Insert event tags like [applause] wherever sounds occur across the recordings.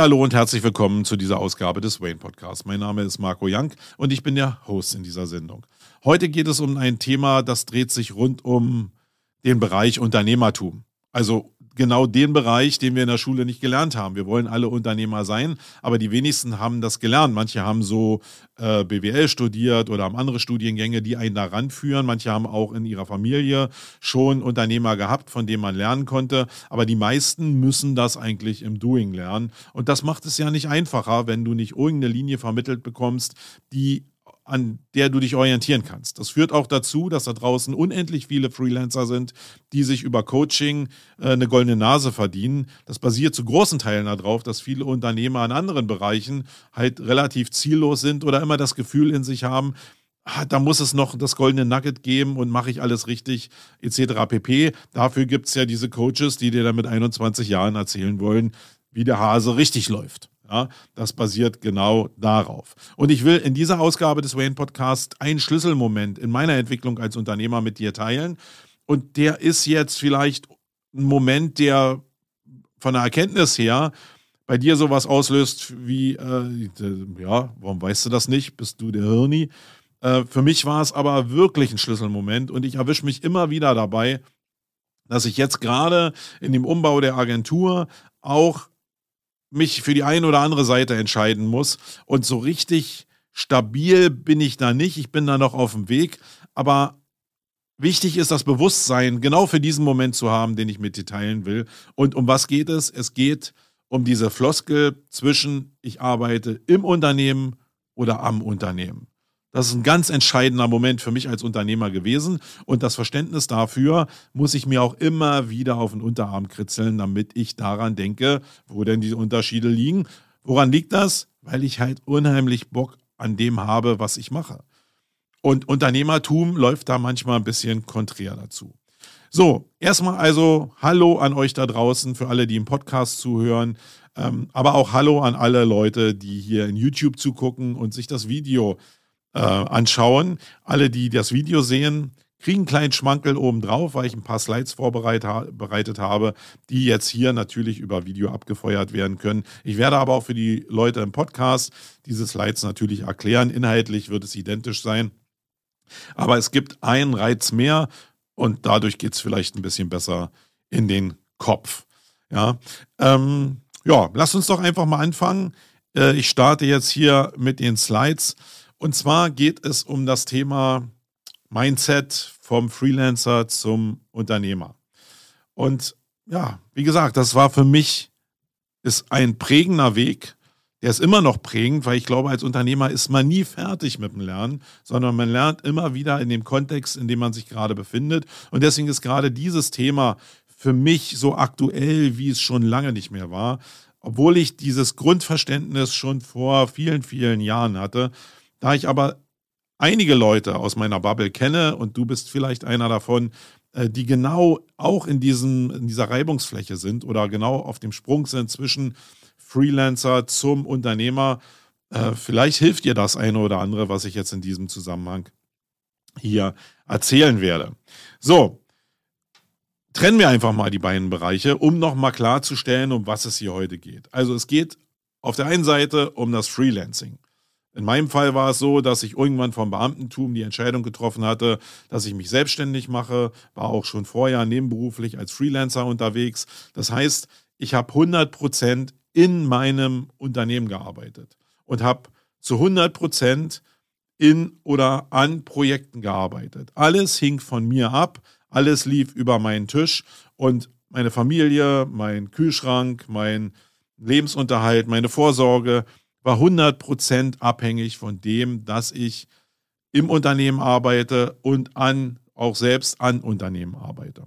Hallo und herzlich willkommen zu dieser Ausgabe des Wayne Podcasts. Mein Name ist Marco Young und ich bin der Host in dieser Sendung. Heute geht es um ein Thema, das dreht sich rund um den Bereich Unternehmertum. Also genau den Bereich, den wir in der Schule nicht gelernt haben. Wir wollen alle Unternehmer sein, aber die wenigsten haben das gelernt. Manche haben so äh, BWL studiert oder haben andere Studiengänge, die einen daran führen. Manche haben auch in ihrer Familie schon Unternehmer gehabt, von denen man lernen konnte. Aber die meisten müssen das eigentlich im Doing lernen. Und das macht es ja nicht einfacher, wenn du nicht irgendeine Linie vermittelt bekommst, die an der du dich orientieren kannst. Das führt auch dazu, dass da draußen unendlich viele Freelancer sind, die sich über Coaching äh, eine goldene Nase verdienen. Das basiert zu großen Teilen darauf, dass viele Unternehmer in anderen Bereichen halt relativ ziellos sind oder immer das Gefühl in sich haben, ah, da muss es noch das goldene Nugget geben und mache ich alles richtig, etc. pp. Dafür gibt es ja diese Coaches, die dir dann mit 21 Jahren erzählen wollen, wie der Hase richtig läuft. Ja, das basiert genau darauf. Und ich will in dieser Ausgabe des Wayne Podcasts einen Schlüsselmoment in meiner Entwicklung als Unternehmer mit dir teilen. Und der ist jetzt vielleicht ein Moment, der von der Erkenntnis her bei dir sowas auslöst wie, äh, ja, warum weißt du das nicht? Bist du der Hirni? Äh, für mich war es aber wirklich ein Schlüsselmoment und ich erwische mich immer wieder dabei, dass ich jetzt gerade in dem Umbau der Agentur auch mich für die eine oder andere Seite entscheiden muss. Und so richtig stabil bin ich da nicht. Ich bin da noch auf dem Weg. Aber wichtig ist das Bewusstsein, genau für diesen Moment zu haben, den ich mit dir teilen will. Und um was geht es? Es geht um diese Floskel zwischen ich arbeite im Unternehmen oder am Unternehmen. Das ist ein ganz entscheidender Moment für mich als Unternehmer gewesen. Und das Verständnis dafür muss ich mir auch immer wieder auf den Unterarm kritzeln, damit ich daran denke, wo denn die Unterschiede liegen. Woran liegt das? Weil ich halt unheimlich Bock an dem habe, was ich mache. Und Unternehmertum läuft da manchmal ein bisschen konträr dazu. So, erstmal also Hallo an euch da draußen, für alle, die im Podcast zuhören. Ähm, aber auch Hallo an alle Leute, die hier in YouTube zugucken und sich das Video äh, anschauen. Alle, die das Video sehen, kriegen einen kleinen Schmankel oben drauf, weil ich ein paar Slides vorbereitet habe, die jetzt hier natürlich über Video abgefeuert werden können. Ich werde aber auch für die Leute im Podcast diese Slides natürlich erklären. Inhaltlich wird es identisch sein. Aber es gibt einen Reiz mehr und dadurch geht es vielleicht ein bisschen besser in den Kopf. Ja, ähm, ja, lass uns doch einfach mal anfangen. Äh, ich starte jetzt hier mit den Slides. Und zwar geht es um das Thema Mindset vom Freelancer zum Unternehmer. Und ja, wie gesagt, das war für mich ist ein prägender Weg. Der ist immer noch prägend, weil ich glaube, als Unternehmer ist man nie fertig mit dem Lernen, sondern man lernt immer wieder in dem Kontext, in dem man sich gerade befindet. Und deswegen ist gerade dieses Thema für mich so aktuell, wie es schon lange nicht mehr war, obwohl ich dieses Grundverständnis schon vor vielen, vielen Jahren hatte. Da ich aber einige Leute aus meiner Bubble kenne und du bist vielleicht einer davon, äh, die genau auch in, diesem, in dieser Reibungsfläche sind oder genau auf dem Sprung sind zwischen Freelancer zum Unternehmer. Äh, vielleicht hilft dir das eine oder andere, was ich jetzt in diesem Zusammenhang hier erzählen werde. So, trennen wir einfach mal die beiden Bereiche, um nochmal klarzustellen, um was es hier heute geht. Also es geht auf der einen Seite um das Freelancing. In meinem Fall war es so, dass ich irgendwann vom Beamtentum die Entscheidung getroffen hatte, dass ich mich selbstständig mache, war auch schon vorher nebenberuflich als Freelancer unterwegs. Das heißt, ich habe 100 Prozent in meinem Unternehmen gearbeitet und habe zu 100 Prozent in oder an Projekten gearbeitet. Alles hing von mir ab, alles lief über meinen Tisch und meine Familie, mein Kühlschrank, mein Lebensunterhalt, meine Vorsorge, war 100% abhängig von dem, dass ich im Unternehmen arbeite und an, auch selbst an Unternehmen arbeite.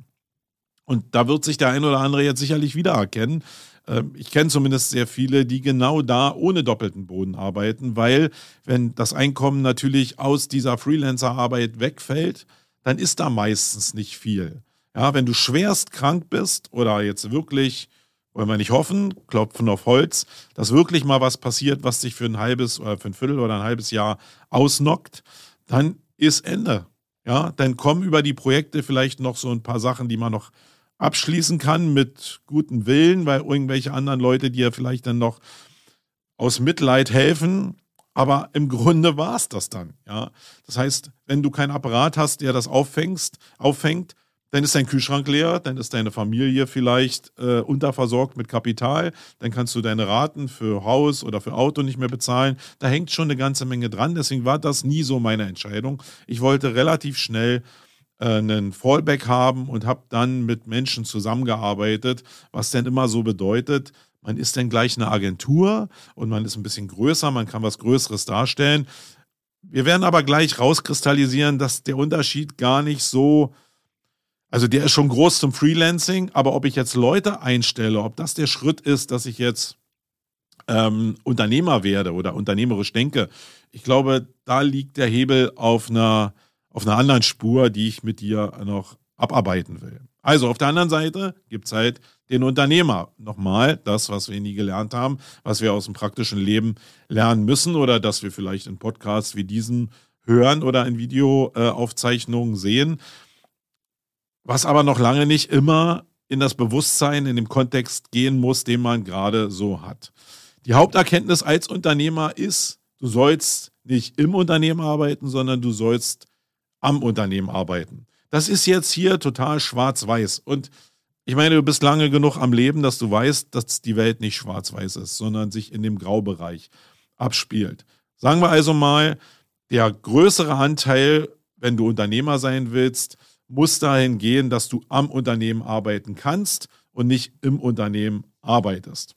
Und da wird sich der ein oder andere jetzt sicherlich wiedererkennen. Ähm, ich kenne zumindest sehr viele, die genau da ohne doppelten Boden arbeiten, weil wenn das Einkommen natürlich aus dieser Freelancer-Arbeit wegfällt, dann ist da meistens nicht viel. Ja, wenn du schwerst krank bist oder jetzt wirklich wollen wir nicht hoffen, klopfen auf Holz, dass wirklich mal was passiert, was sich für ein halbes oder für ein Viertel oder ein halbes Jahr ausnockt, dann ist Ende. Ja, dann kommen über die Projekte vielleicht noch so ein paar Sachen, die man noch abschließen kann mit gutem Willen, weil irgendwelche anderen Leute dir vielleicht dann noch aus Mitleid helfen. Aber im Grunde war es das dann. Ja? Das heißt, wenn du keinen Apparat hast, der das auffängst, auffängt, dann ist dein Kühlschrank leer, dann ist deine Familie vielleicht äh, unterversorgt mit Kapital, dann kannst du deine Raten für Haus oder für Auto nicht mehr bezahlen. Da hängt schon eine ganze Menge dran. Deswegen war das nie so meine Entscheidung. Ich wollte relativ schnell äh, einen Fallback haben und habe dann mit Menschen zusammengearbeitet, was denn immer so bedeutet, man ist dann gleich eine Agentur und man ist ein bisschen größer, man kann was Größeres darstellen. Wir werden aber gleich rauskristallisieren, dass der Unterschied gar nicht so also der ist schon groß zum Freelancing, aber ob ich jetzt Leute einstelle, ob das der Schritt ist, dass ich jetzt ähm, Unternehmer werde oder unternehmerisch denke, ich glaube, da liegt der Hebel auf einer, auf einer anderen Spur, die ich mit dir noch abarbeiten will. Also auf der anderen Seite gibt es halt den Unternehmer. Nochmal, das, was wir nie gelernt haben, was wir aus dem praktischen Leben lernen müssen oder dass wir vielleicht in Podcasts wie diesen hören oder in Videoaufzeichnungen sehen was aber noch lange nicht immer in das Bewusstsein, in dem Kontext gehen muss, den man gerade so hat. Die Haupterkenntnis als Unternehmer ist, du sollst nicht im Unternehmen arbeiten, sondern du sollst am Unternehmen arbeiten. Das ist jetzt hier total schwarz-weiß. Und ich meine, du bist lange genug am Leben, dass du weißt, dass die Welt nicht schwarz-weiß ist, sondern sich in dem Graubereich abspielt. Sagen wir also mal, der größere Anteil, wenn du Unternehmer sein willst, muss dahin gehen, dass du am Unternehmen arbeiten kannst und nicht im Unternehmen arbeitest.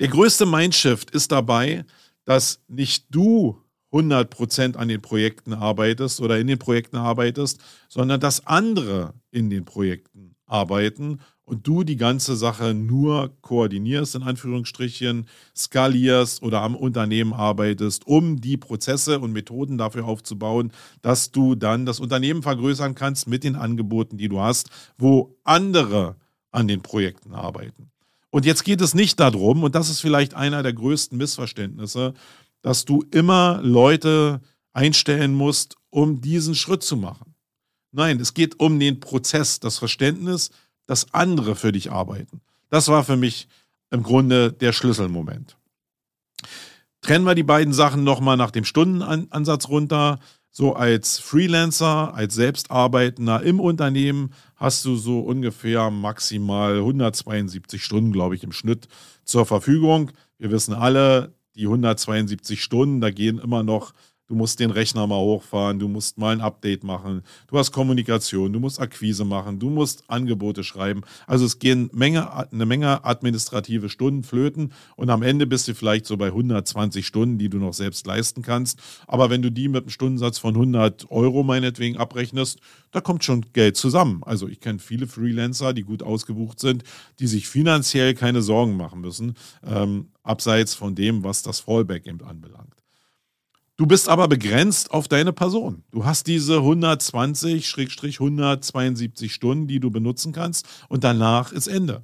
Der größte Mindshift ist dabei, dass nicht du 100% an den Projekten arbeitest oder in den Projekten arbeitest, sondern dass andere in den Projekten arbeiten und du die ganze Sache nur koordinierst, in Anführungsstrichen, skalierst oder am Unternehmen arbeitest, um die Prozesse und Methoden dafür aufzubauen, dass du dann das Unternehmen vergrößern kannst mit den Angeboten, die du hast, wo andere an den Projekten arbeiten. Und jetzt geht es nicht darum, und das ist vielleicht einer der größten Missverständnisse, dass du immer Leute einstellen musst, um diesen Schritt zu machen. Nein, es geht um den Prozess, das Verständnis, dass andere für dich arbeiten. Das war für mich im Grunde der Schlüsselmoment. Trennen wir die beiden Sachen nochmal nach dem Stundenansatz runter. So als Freelancer, als Selbstarbeitender im Unternehmen hast du so ungefähr maximal 172 Stunden, glaube ich, im Schnitt zur Verfügung. Wir wissen alle, die 172 Stunden, da gehen immer noch Du musst den Rechner mal hochfahren, du musst mal ein Update machen, du hast Kommunikation, du musst Akquise machen, du musst Angebote schreiben. Also es gehen Menge, eine Menge administrative Stunden flöten und am Ende bist du vielleicht so bei 120 Stunden, die du noch selbst leisten kannst. Aber wenn du die mit einem Stundensatz von 100 Euro meinetwegen abrechnest, da kommt schon Geld zusammen. Also ich kenne viele Freelancer, die gut ausgebucht sind, die sich finanziell keine Sorgen machen müssen, ähm, abseits von dem, was das Fallback eben anbelangt. Du bist aber begrenzt auf deine Person. Du hast diese 120-172 Stunden, die du benutzen kannst und danach ist Ende.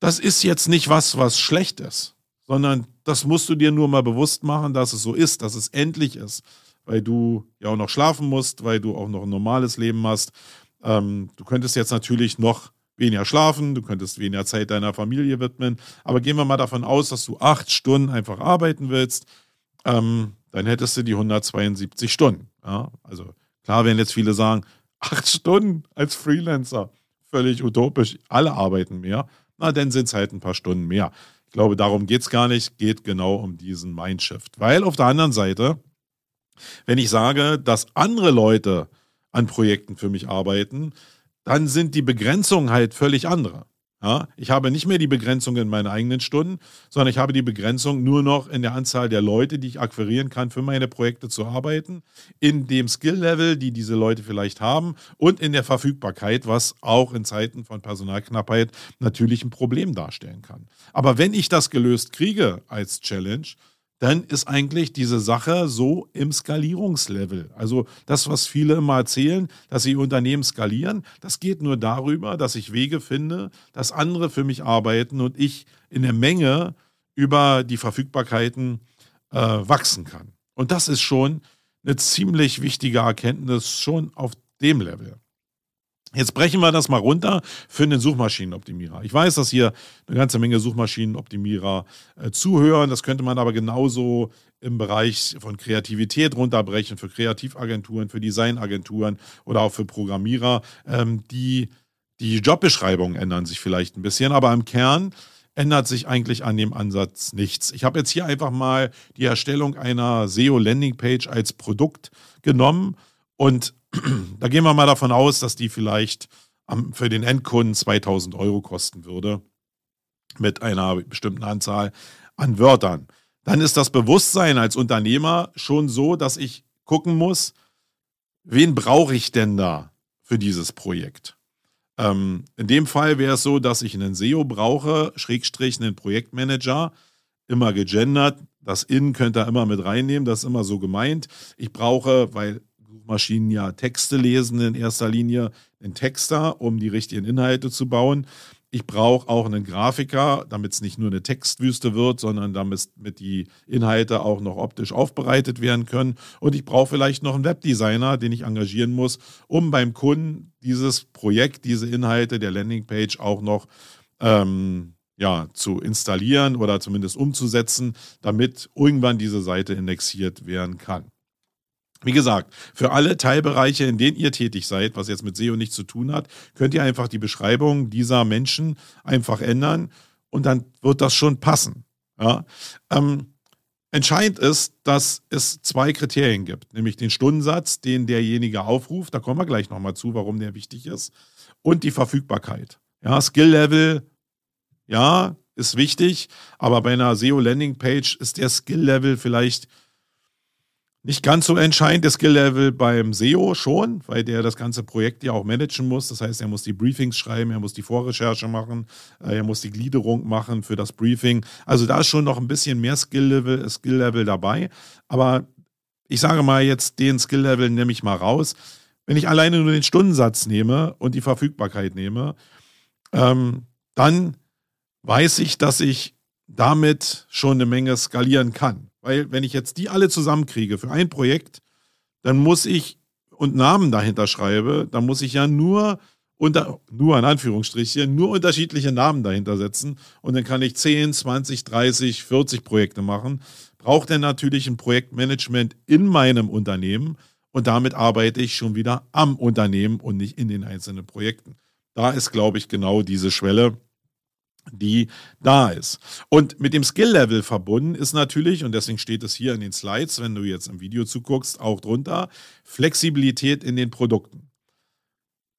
Das ist jetzt nicht was, was schlecht ist, sondern das musst du dir nur mal bewusst machen, dass es so ist, dass es endlich ist, weil du ja auch noch schlafen musst, weil du auch noch ein normales Leben hast. Ähm, du könntest jetzt natürlich noch weniger schlafen, du könntest weniger Zeit deiner Familie widmen, aber gehen wir mal davon aus, dass du acht Stunden einfach arbeiten willst. Ähm, dann hättest du die 172 Stunden. Ja? Also klar werden jetzt viele sagen, [laughs] acht Stunden als Freelancer, völlig utopisch, alle arbeiten mehr. Na, dann sind es halt ein paar Stunden mehr. Ich glaube, darum geht es gar nicht, geht genau um diesen Mindshift. Weil auf der anderen Seite, wenn ich sage, dass andere Leute an Projekten für mich arbeiten, dann sind die Begrenzungen halt völlig andere. Ja, ich habe nicht mehr die Begrenzung in meinen eigenen Stunden, sondern ich habe die Begrenzung nur noch in der Anzahl der Leute, die ich akquirieren kann, für meine Projekte zu arbeiten, in dem Skill-Level, die diese Leute vielleicht haben und in der Verfügbarkeit, was auch in Zeiten von Personalknappheit natürlich ein Problem darstellen kann. Aber wenn ich das gelöst kriege als Challenge, dann ist eigentlich diese Sache so im Skalierungslevel. Also das, was viele immer erzählen, dass sie Unternehmen skalieren, das geht nur darüber, dass ich Wege finde, dass andere für mich arbeiten und ich in der Menge über die Verfügbarkeiten äh, wachsen kann. Und das ist schon eine ziemlich wichtige Erkenntnis, schon auf dem Level. Jetzt brechen wir das mal runter für einen Suchmaschinenoptimierer. Ich weiß, dass hier eine ganze Menge Suchmaschinenoptimierer äh, zuhören. Das könnte man aber genauso im Bereich von Kreativität runterbrechen, für Kreativagenturen, für Designagenturen oder auch für Programmierer. Ähm, die, die Jobbeschreibungen ändern sich vielleicht ein bisschen, aber im Kern ändert sich eigentlich an dem Ansatz nichts. Ich habe jetzt hier einfach mal die Erstellung einer SEO-Landingpage als Produkt genommen und da gehen wir mal davon aus, dass die vielleicht für den Endkunden 2000 Euro kosten würde mit einer bestimmten Anzahl an Wörtern. Dann ist das Bewusstsein als Unternehmer schon so, dass ich gucken muss, wen brauche ich denn da für dieses Projekt? Ähm, in dem Fall wäre es so, dass ich einen SEO brauche, Schrägstrich einen Projektmanager, immer gegendert. Das In könnt ihr immer mit reinnehmen, das ist immer so gemeint. Ich brauche, weil Suchmaschinen ja Texte lesen in erster Linie, einen Texter, um die richtigen Inhalte zu bauen. Ich brauche auch einen Grafiker, damit es nicht nur eine Textwüste wird, sondern damit die Inhalte auch noch optisch aufbereitet werden können. Und ich brauche vielleicht noch einen Webdesigner, den ich engagieren muss, um beim Kunden dieses Projekt, diese Inhalte der Landingpage auch noch ähm, ja, zu installieren oder zumindest umzusetzen, damit irgendwann diese Seite indexiert werden kann. Wie gesagt, für alle Teilbereiche, in denen ihr tätig seid, was jetzt mit SEO nichts zu tun hat, könnt ihr einfach die Beschreibung dieser Menschen einfach ändern und dann wird das schon passen. Ja? Ähm, entscheidend ist, dass es zwei Kriterien gibt, nämlich den Stundensatz, den derjenige aufruft, da kommen wir gleich nochmal zu, warum der wichtig ist, und die Verfügbarkeit. Ja, Skill-Level, ja, ist wichtig, aber bei einer SEO-Landing-Page ist der Skill-Level vielleicht nicht ganz so entscheidend, das Skill-Level beim SEO schon, weil der das ganze Projekt ja auch managen muss. Das heißt, er muss die Briefings schreiben, er muss die Vorrecherche machen, äh, er muss die Gliederung machen für das Briefing. Also da ist schon noch ein bisschen mehr Skill-Level Skill dabei. Aber ich sage mal jetzt, den Skill-Level nehme ich mal raus. Wenn ich alleine nur den Stundensatz nehme und die Verfügbarkeit nehme, ähm, dann weiß ich, dass ich damit schon eine Menge skalieren kann. Weil wenn ich jetzt die alle zusammenkriege für ein Projekt, dann muss ich und Namen dahinter schreibe, dann muss ich ja nur unter, nur in Anführungsstrichen, nur unterschiedliche Namen dahinter setzen und dann kann ich 10, 20, 30, 40 Projekte machen. Braucht dann natürlich ein Projektmanagement in meinem Unternehmen und damit arbeite ich schon wieder am Unternehmen und nicht in den einzelnen Projekten. Da ist, glaube ich, genau diese Schwelle, die da ist. Und mit dem Skill-Level verbunden ist natürlich, und deswegen steht es hier in den Slides, wenn du jetzt im Video zuguckst, auch drunter, Flexibilität in den Produkten.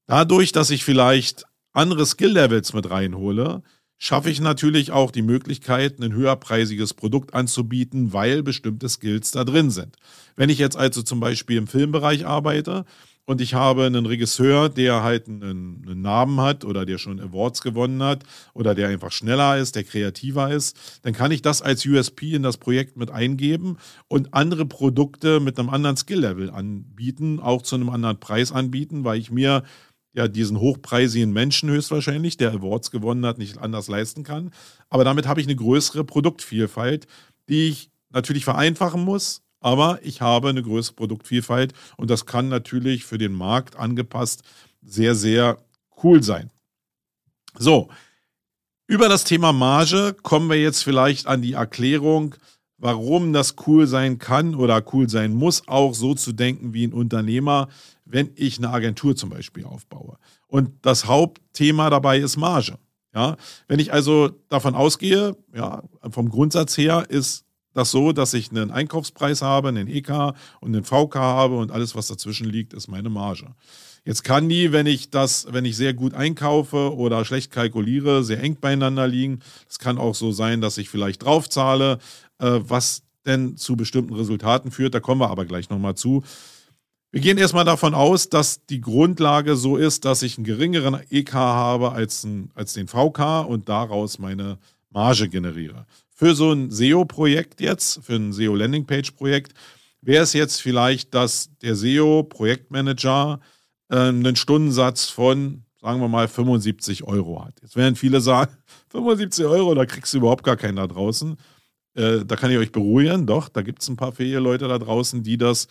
Dadurch, dass ich vielleicht andere Skill-Levels mit reinhole, schaffe ich natürlich auch die Möglichkeit, ein höherpreisiges Produkt anzubieten, weil bestimmte Skills da drin sind. Wenn ich jetzt also zum Beispiel im Filmbereich arbeite, und ich habe einen Regisseur, der halt einen, einen, Namen hat oder der schon Awards gewonnen hat oder der einfach schneller ist, der kreativer ist, dann kann ich das als USP in das Projekt mit eingeben und andere Produkte mit einem anderen Skill-Level anbieten, auch zu einem anderen Preis anbieten, weil ich mir ja diesen hochpreisigen Menschen höchstwahrscheinlich, der Awards gewonnen hat, nicht anders leisten kann. Aber damit habe ich eine größere Produktvielfalt, die ich natürlich vereinfachen muss, aber ich habe eine größere Produktvielfalt und das kann natürlich für den Markt angepasst sehr, sehr cool sein. So, über das Thema Marge kommen wir jetzt vielleicht an die Erklärung, warum das cool sein kann oder cool sein muss, auch so zu denken wie ein Unternehmer, wenn ich eine Agentur zum Beispiel aufbaue. Und das Hauptthema dabei ist Marge. Ja, wenn ich also davon ausgehe, ja, vom Grundsatz her ist das so, dass ich einen Einkaufspreis habe, einen EK und einen VK habe und alles, was dazwischen liegt, ist meine Marge. Jetzt kann die, wenn ich das, wenn ich sehr gut einkaufe oder schlecht kalkuliere, sehr eng beieinander liegen. Es kann auch so sein, dass ich vielleicht draufzahle, äh, was denn zu bestimmten Resultaten führt. Da kommen wir aber gleich nochmal zu. Wir gehen erstmal davon aus, dass die Grundlage so ist, dass ich einen geringeren EK habe als, ein, als den VK und daraus meine Marge generiere für so ein SEO-Projekt jetzt, für ein SEO-Landing-Page-Projekt, wäre es jetzt vielleicht, dass der SEO-Projektmanager äh, einen Stundensatz von, sagen wir mal, 75 Euro hat. Jetzt werden viele sagen, [laughs] 75 Euro, da kriegst du überhaupt gar keinen da draußen. Äh, da kann ich euch beruhigen, doch, da gibt es ein paar fähige Leute da draußen, die das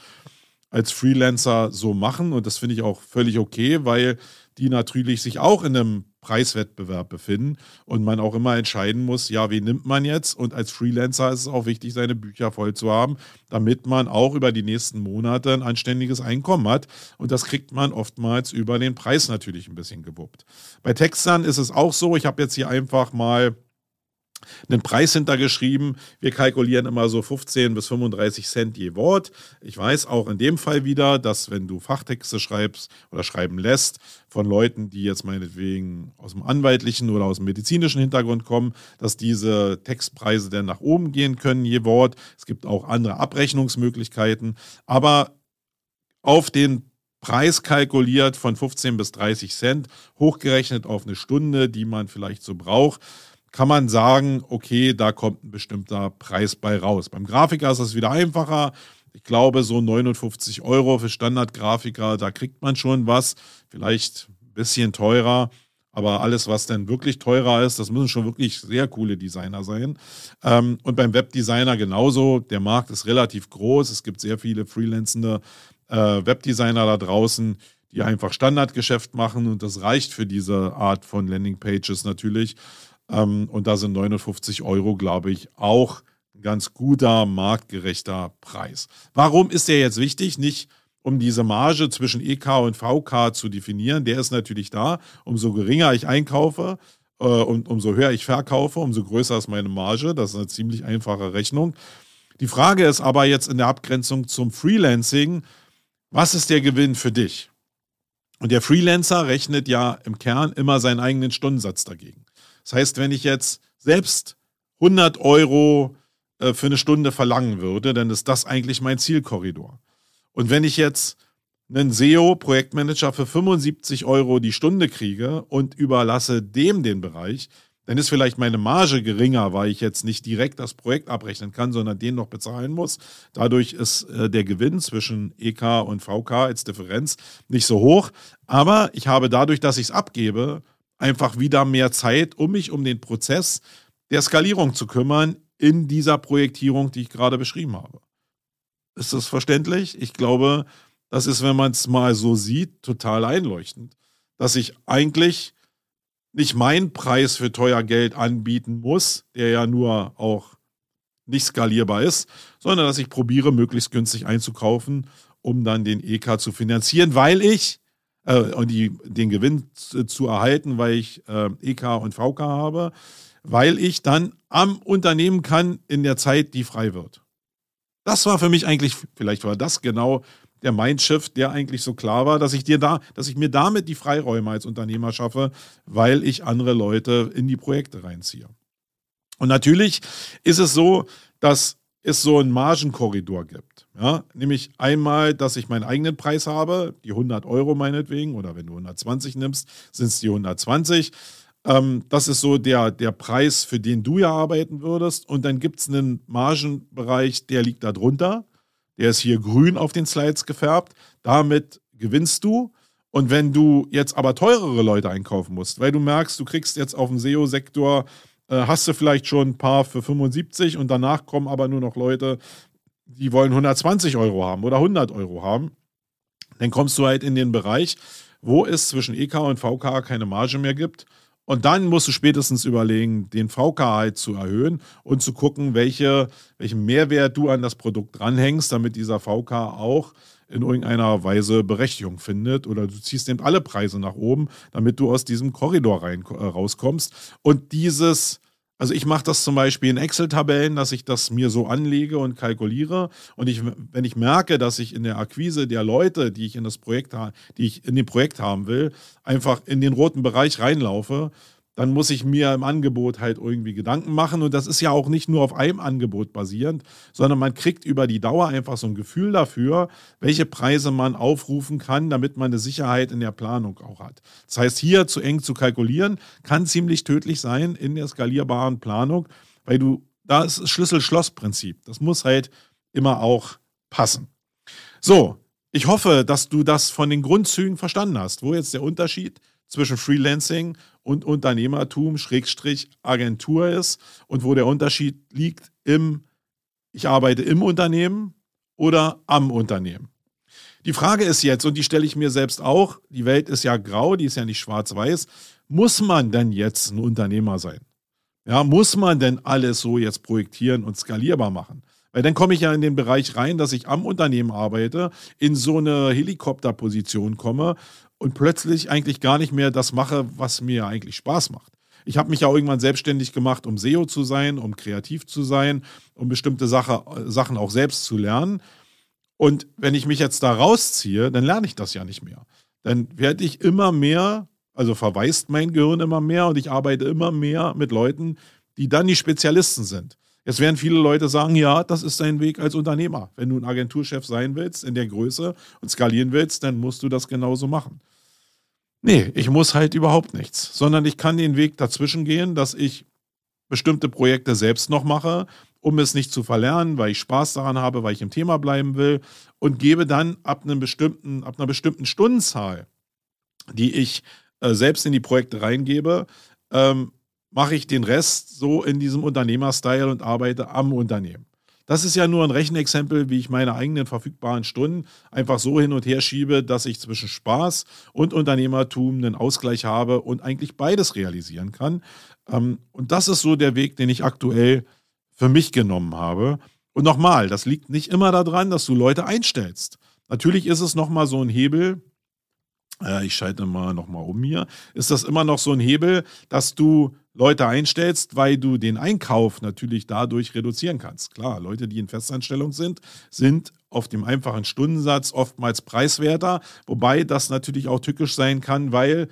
als Freelancer so machen und das finde ich auch völlig okay, weil die natürlich sich auch in einem Preiswettbewerb befinden und man auch immer entscheiden muss, ja, wen nimmt man jetzt? Und als Freelancer ist es auch wichtig, seine Bücher voll zu haben, damit man auch über die nächsten Monate ein anständiges Einkommen hat. Und das kriegt man oftmals über den Preis natürlich ein bisschen gewuppt. Bei Textern ist es auch so, ich habe jetzt hier einfach mal einen Preis hintergeschrieben. Wir kalkulieren immer so 15 bis 35 Cent je Wort. Ich weiß auch in dem Fall wieder, dass wenn du Fachtexte schreibst oder schreiben lässt von Leuten, die jetzt meinetwegen aus dem anwaltlichen oder aus dem medizinischen Hintergrund kommen, dass diese Textpreise dann nach oben gehen können je Wort. Es gibt auch andere Abrechnungsmöglichkeiten, aber auf den Preis kalkuliert von 15 bis 30 Cent, hochgerechnet auf eine Stunde, die man vielleicht so braucht kann man sagen, okay, da kommt ein bestimmter Preis bei raus. Beim Grafiker ist das wieder einfacher. Ich glaube, so 59 Euro für Standardgrafiker, da kriegt man schon was. Vielleicht ein bisschen teurer. Aber alles, was dann wirklich teurer ist, das müssen schon wirklich sehr coole Designer sein. Ähm, und beim Webdesigner genauso. Der Markt ist relativ groß. Es gibt sehr viele freelancende äh, Webdesigner da draußen, die einfach Standardgeschäft machen. Und das reicht für diese Art von Landingpages natürlich. Ähm, und da sind 59 Euro, glaube ich, auch ein ganz guter, marktgerechter Preis. Warum ist der jetzt wichtig? Nicht um diese Marge zwischen EK und VK zu definieren. Der ist natürlich da. Umso geringer ich einkaufe äh, und umso höher ich verkaufe, umso größer ist meine Marge. Das ist eine ziemlich einfache Rechnung. Die Frage ist aber jetzt in der Abgrenzung zum Freelancing, was ist der Gewinn für dich? Und der Freelancer rechnet ja im Kern immer seinen eigenen Stundensatz dagegen. Das heißt, wenn ich jetzt selbst 100 Euro äh, für eine Stunde verlangen würde, dann ist das eigentlich mein Zielkorridor. Und wenn ich jetzt einen SEO-Projektmanager für 75 Euro die Stunde kriege und überlasse dem den Bereich, dann ist vielleicht meine Marge geringer, weil ich jetzt nicht direkt das Projekt abrechnen kann, sondern den noch bezahlen muss. Dadurch ist äh, der Gewinn zwischen EK und VK als Differenz nicht so hoch. Aber ich habe dadurch, dass ich es abgebe, einfach wieder mehr Zeit, um mich um den Prozess der Skalierung zu kümmern in dieser Projektierung, die ich gerade beschrieben habe. Ist das verständlich? Ich glaube, das ist, wenn man es mal so sieht, total einleuchtend, dass ich eigentlich nicht meinen Preis für teuer Geld anbieten muss, der ja nur auch nicht skalierbar ist, sondern dass ich probiere, möglichst günstig einzukaufen, um dann den EK zu finanzieren, weil ich äh, und die, den Gewinn zu, zu erhalten, weil ich äh, EK und VK habe, weil ich dann am Unternehmen kann in der Zeit, die frei wird. Das war für mich eigentlich, vielleicht war das genau der Mindshift, der eigentlich so klar war, dass ich dir da, dass ich mir damit die Freiräume als Unternehmer schaffe, weil ich andere Leute in die Projekte reinziehe. Und natürlich ist es so, dass es so einen Margenkorridor gibt. Ja, nämlich einmal, dass ich meinen eigenen Preis habe, die 100 Euro meinetwegen, oder wenn du 120 nimmst, sind es die 120. Ähm, das ist so der, der Preis, für den du ja arbeiten würdest. Und dann gibt es einen Margenbereich, der liegt da drunter. Der ist hier grün auf den Slides gefärbt. Damit gewinnst du. Und wenn du jetzt aber teurere Leute einkaufen musst, weil du merkst, du kriegst jetzt auf dem SEO-Sektor äh, hast du vielleicht schon ein paar für 75 und danach kommen aber nur noch Leute, die wollen 120 Euro haben oder 100 Euro haben. Dann kommst du halt in den Bereich, wo es zwischen EK und VK keine Marge mehr gibt. Und dann musst du spätestens überlegen, den VK zu erhöhen und zu gucken, welche, welchen Mehrwert du an das Produkt dranhängst, damit dieser VK auch in irgendeiner Weise Berechtigung findet. Oder du ziehst eben alle Preise nach oben, damit du aus diesem Korridor rein, äh, rauskommst. Und dieses also ich mache das zum Beispiel in Excel-Tabellen, dass ich das mir so anlege und kalkuliere. Und ich, wenn ich merke, dass ich in der Akquise der Leute, die ich in das Projekt die ich in dem Projekt haben will, einfach in den roten Bereich reinlaufe, dann muss ich mir im Angebot halt irgendwie Gedanken machen. Und das ist ja auch nicht nur auf einem Angebot basierend, sondern man kriegt über die Dauer einfach so ein Gefühl dafür, welche Preise man aufrufen kann, damit man eine Sicherheit in der Planung auch hat. Das heißt, hier zu eng zu kalkulieren, kann ziemlich tödlich sein in der skalierbaren Planung, weil du, da ist Schlüssel-Schloss-Prinzip. Das muss halt immer auch passen. So, ich hoffe, dass du das von den Grundzügen verstanden hast, wo jetzt der Unterschied zwischen Freelancing und Unternehmertum, Schrägstrich Agentur ist und wo der Unterschied liegt im, ich arbeite im Unternehmen oder am Unternehmen. Die Frage ist jetzt, und die stelle ich mir selbst auch, die Welt ist ja grau, die ist ja nicht schwarz-weiß, muss man denn jetzt ein Unternehmer sein? Ja, muss man denn alles so jetzt projektieren und skalierbar machen? Weil dann komme ich ja in den Bereich rein, dass ich am Unternehmen arbeite, in so eine Helikopterposition komme und plötzlich eigentlich gar nicht mehr das mache, was mir eigentlich Spaß macht. Ich habe mich ja irgendwann selbstständig gemacht, um SEO zu sein, um kreativ zu sein, um bestimmte Sache, Sachen auch selbst zu lernen. Und wenn ich mich jetzt da rausziehe, dann lerne ich das ja nicht mehr. Dann werde ich immer mehr, also verweist mein Gehirn immer mehr und ich arbeite immer mehr mit Leuten, die dann die Spezialisten sind. Jetzt werden viele Leute sagen, ja, das ist dein Weg als Unternehmer. Wenn du ein Agenturchef sein willst in der Größe und skalieren willst, dann musst du das genauso machen. Nee, ich muss halt überhaupt nichts, sondern ich kann den Weg dazwischen gehen, dass ich bestimmte Projekte selbst noch mache, um es nicht zu verlernen, weil ich Spaß daran habe, weil ich im Thema bleiben will und gebe dann ab, einem bestimmten, ab einer bestimmten Stundenzahl, die ich äh, selbst in die Projekte reingebe, ähm, mache ich den Rest so in diesem Unternehmerstyle und arbeite am Unternehmen. Das ist ja nur ein Rechenexempel, wie ich meine eigenen verfügbaren Stunden einfach so hin und her schiebe, dass ich zwischen Spaß und Unternehmertum einen Ausgleich habe und eigentlich beides realisieren kann. Ähm, und das ist so der Weg, den ich aktuell für mich genommen habe. Und nochmal, das liegt nicht immer daran, dass du Leute einstellst. Natürlich ist es nochmal so ein Hebel, äh, ich schalte mal nochmal um hier, ist das immer noch so ein Hebel, dass du Leute einstellst, weil du den Einkauf natürlich dadurch reduzieren kannst. Klar, Leute, die in Festanstellung sind, sind auf dem einfachen Stundensatz oftmals preiswerter, wobei das natürlich auch tückisch sein kann, weil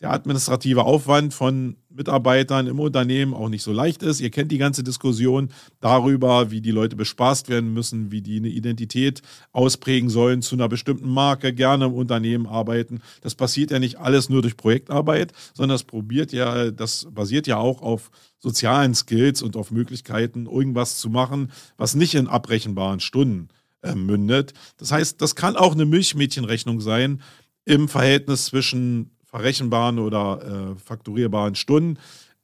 der administrative Aufwand von Mitarbeitern im Unternehmen auch nicht so leicht ist. Ihr kennt die ganze Diskussion darüber, wie die Leute bespaßt werden müssen, wie die eine Identität ausprägen sollen zu einer bestimmten Marke, gerne im Unternehmen arbeiten. Das passiert ja nicht alles nur durch Projektarbeit, sondern das probiert ja, das basiert ja auch auf sozialen Skills und auf Möglichkeiten, irgendwas zu machen, was nicht in abrechenbaren Stunden äh, mündet. Das heißt, das kann auch eine Milchmädchenrechnung sein im Verhältnis zwischen verrechenbaren oder äh, fakturierbaren Stunden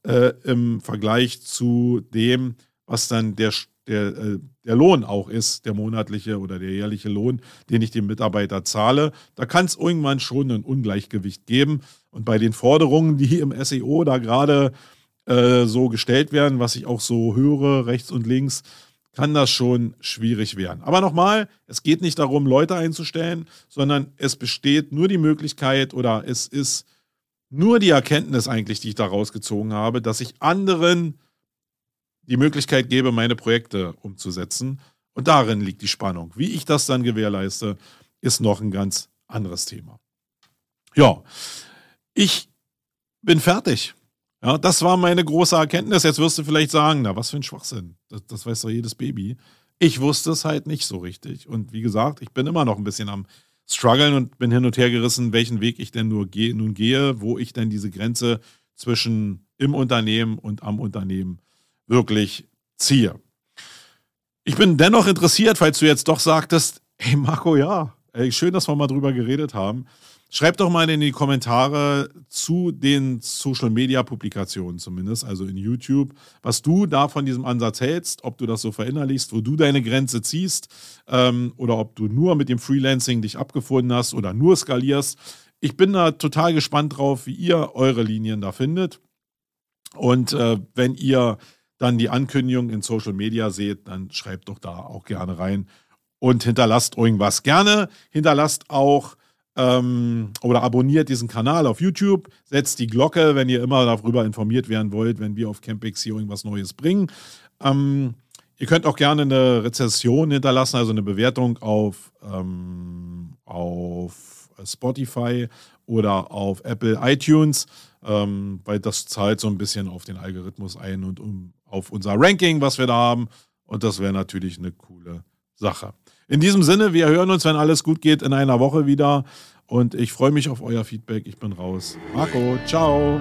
äh, im Vergleich zu dem, was dann der, der, äh, der Lohn auch ist, der monatliche oder der jährliche Lohn, den ich dem Mitarbeiter zahle. Da kann es irgendwann schon ein Ungleichgewicht geben. Und bei den Forderungen, die im SEO da gerade äh, so gestellt werden, was ich auch so höre, rechts und links, kann das schon schwierig werden. Aber nochmal, es geht nicht darum, Leute einzustellen, sondern es besteht nur die Möglichkeit oder es ist nur die Erkenntnis eigentlich, die ich da rausgezogen habe, dass ich anderen die Möglichkeit gebe, meine Projekte umzusetzen. Und darin liegt die Spannung. Wie ich das dann gewährleiste, ist noch ein ganz anderes Thema. Ja, ich bin fertig. Ja, das war meine große Erkenntnis. Jetzt wirst du vielleicht sagen, na, was für ein Schwachsinn. Das, das weiß doch jedes Baby. Ich wusste es halt nicht so richtig. Und wie gesagt, ich bin immer noch ein bisschen am struggeln und bin hin und her gerissen, welchen Weg ich denn nur gehe, nun gehe, wo ich denn diese Grenze zwischen im Unternehmen und am Unternehmen wirklich ziehe. Ich bin dennoch interessiert, falls du jetzt doch sagtest, hey Marco, ja, ey, schön, dass wir mal drüber geredet haben. Schreibt doch mal in die Kommentare zu den Social Media Publikationen zumindest, also in YouTube, was du da von diesem Ansatz hältst, ob du das so verinnerlichst, wo du deine Grenze ziehst ähm, oder ob du nur mit dem Freelancing dich abgefunden hast oder nur skalierst. Ich bin da total gespannt drauf, wie ihr eure Linien da findet. Und äh, wenn ihr dann die Ankündigung in Social Media seht, dann schreibt doch da auch gerne rein und hinterlasst irgendwas. Gerne hinterlasst auch ähm, oder abonniert diesen Kanal auf YouTube, setzt die Glocke, wenn ihr immer darüber informiert werden wollt, wenn wir auf Campix hier irgendwas Neues bringen. Ähm, ihr könnt auch gerne eine Rezession hinterlassen, also eine Bewertung auf, ähm, auf Spotify oder auf Apple iTunes, ähm, weil das zahlt so ein bisschen auf den Algorithmus ein und um, auf unser Ranking, was wir da haben. Und das wäre natürlich eine coole Sache. In diesem Sinne, wir hören uns, wenn alles gut geht, in einer Woche wieder. Und ich freue mich auf euer Feedback. Ich bin raus. Marco, ciao.